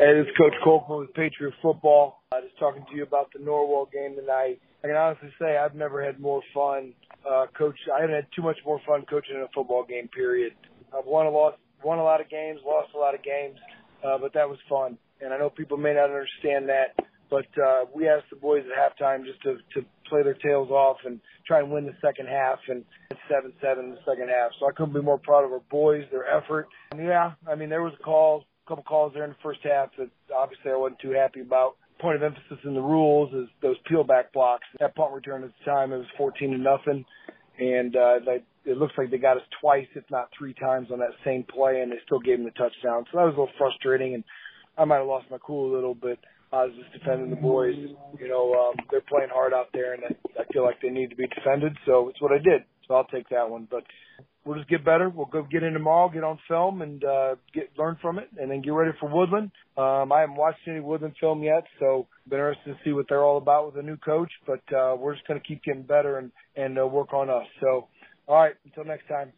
Hey, this is Coach Kolkman with Patriot Football. Uh, just talking to you about the Norwell game tonight. I can honestly say I've never had more fun. Uh, coach, I haven't had too much more fun coaching in a football game. Period. I've won a lot, won a lot of games, lost a lot of games, uh, but that was fun. And I know people may not understand that, but uh, we asked the boys at halftime just to to play their tails off and try and win the second half, and it's seven seven in the second half. So I couldn't be more proud of our boys, their effort. And yeah, I mean there was a call couple calls there in the first half that obviously I wasn't too happy about. Point of emphasis in the rules is those peel back blocks. That punt return at the time it was 14 to nothing, and uh, it looks like they got us twice, if not three times, on that same play, and they still gave them the touchdown. So that was a little frustrating, and I might have lost my cool a little bit. I was just defending the boys. You know, um, they're playing hard out there, and I feel like they need to be defended. So it's what I did. So I'll take that one. But we'll just get better. We'll go get in tomorrow, get on film, and uh, get learn from it, and then get ready for Woodlan. Um, I haven't watched any Woodlan film yet, so been interested to see what they're all about with a new coach. But uh, we're just going to keep getting better and and uh, work on us. So, all right, until next time.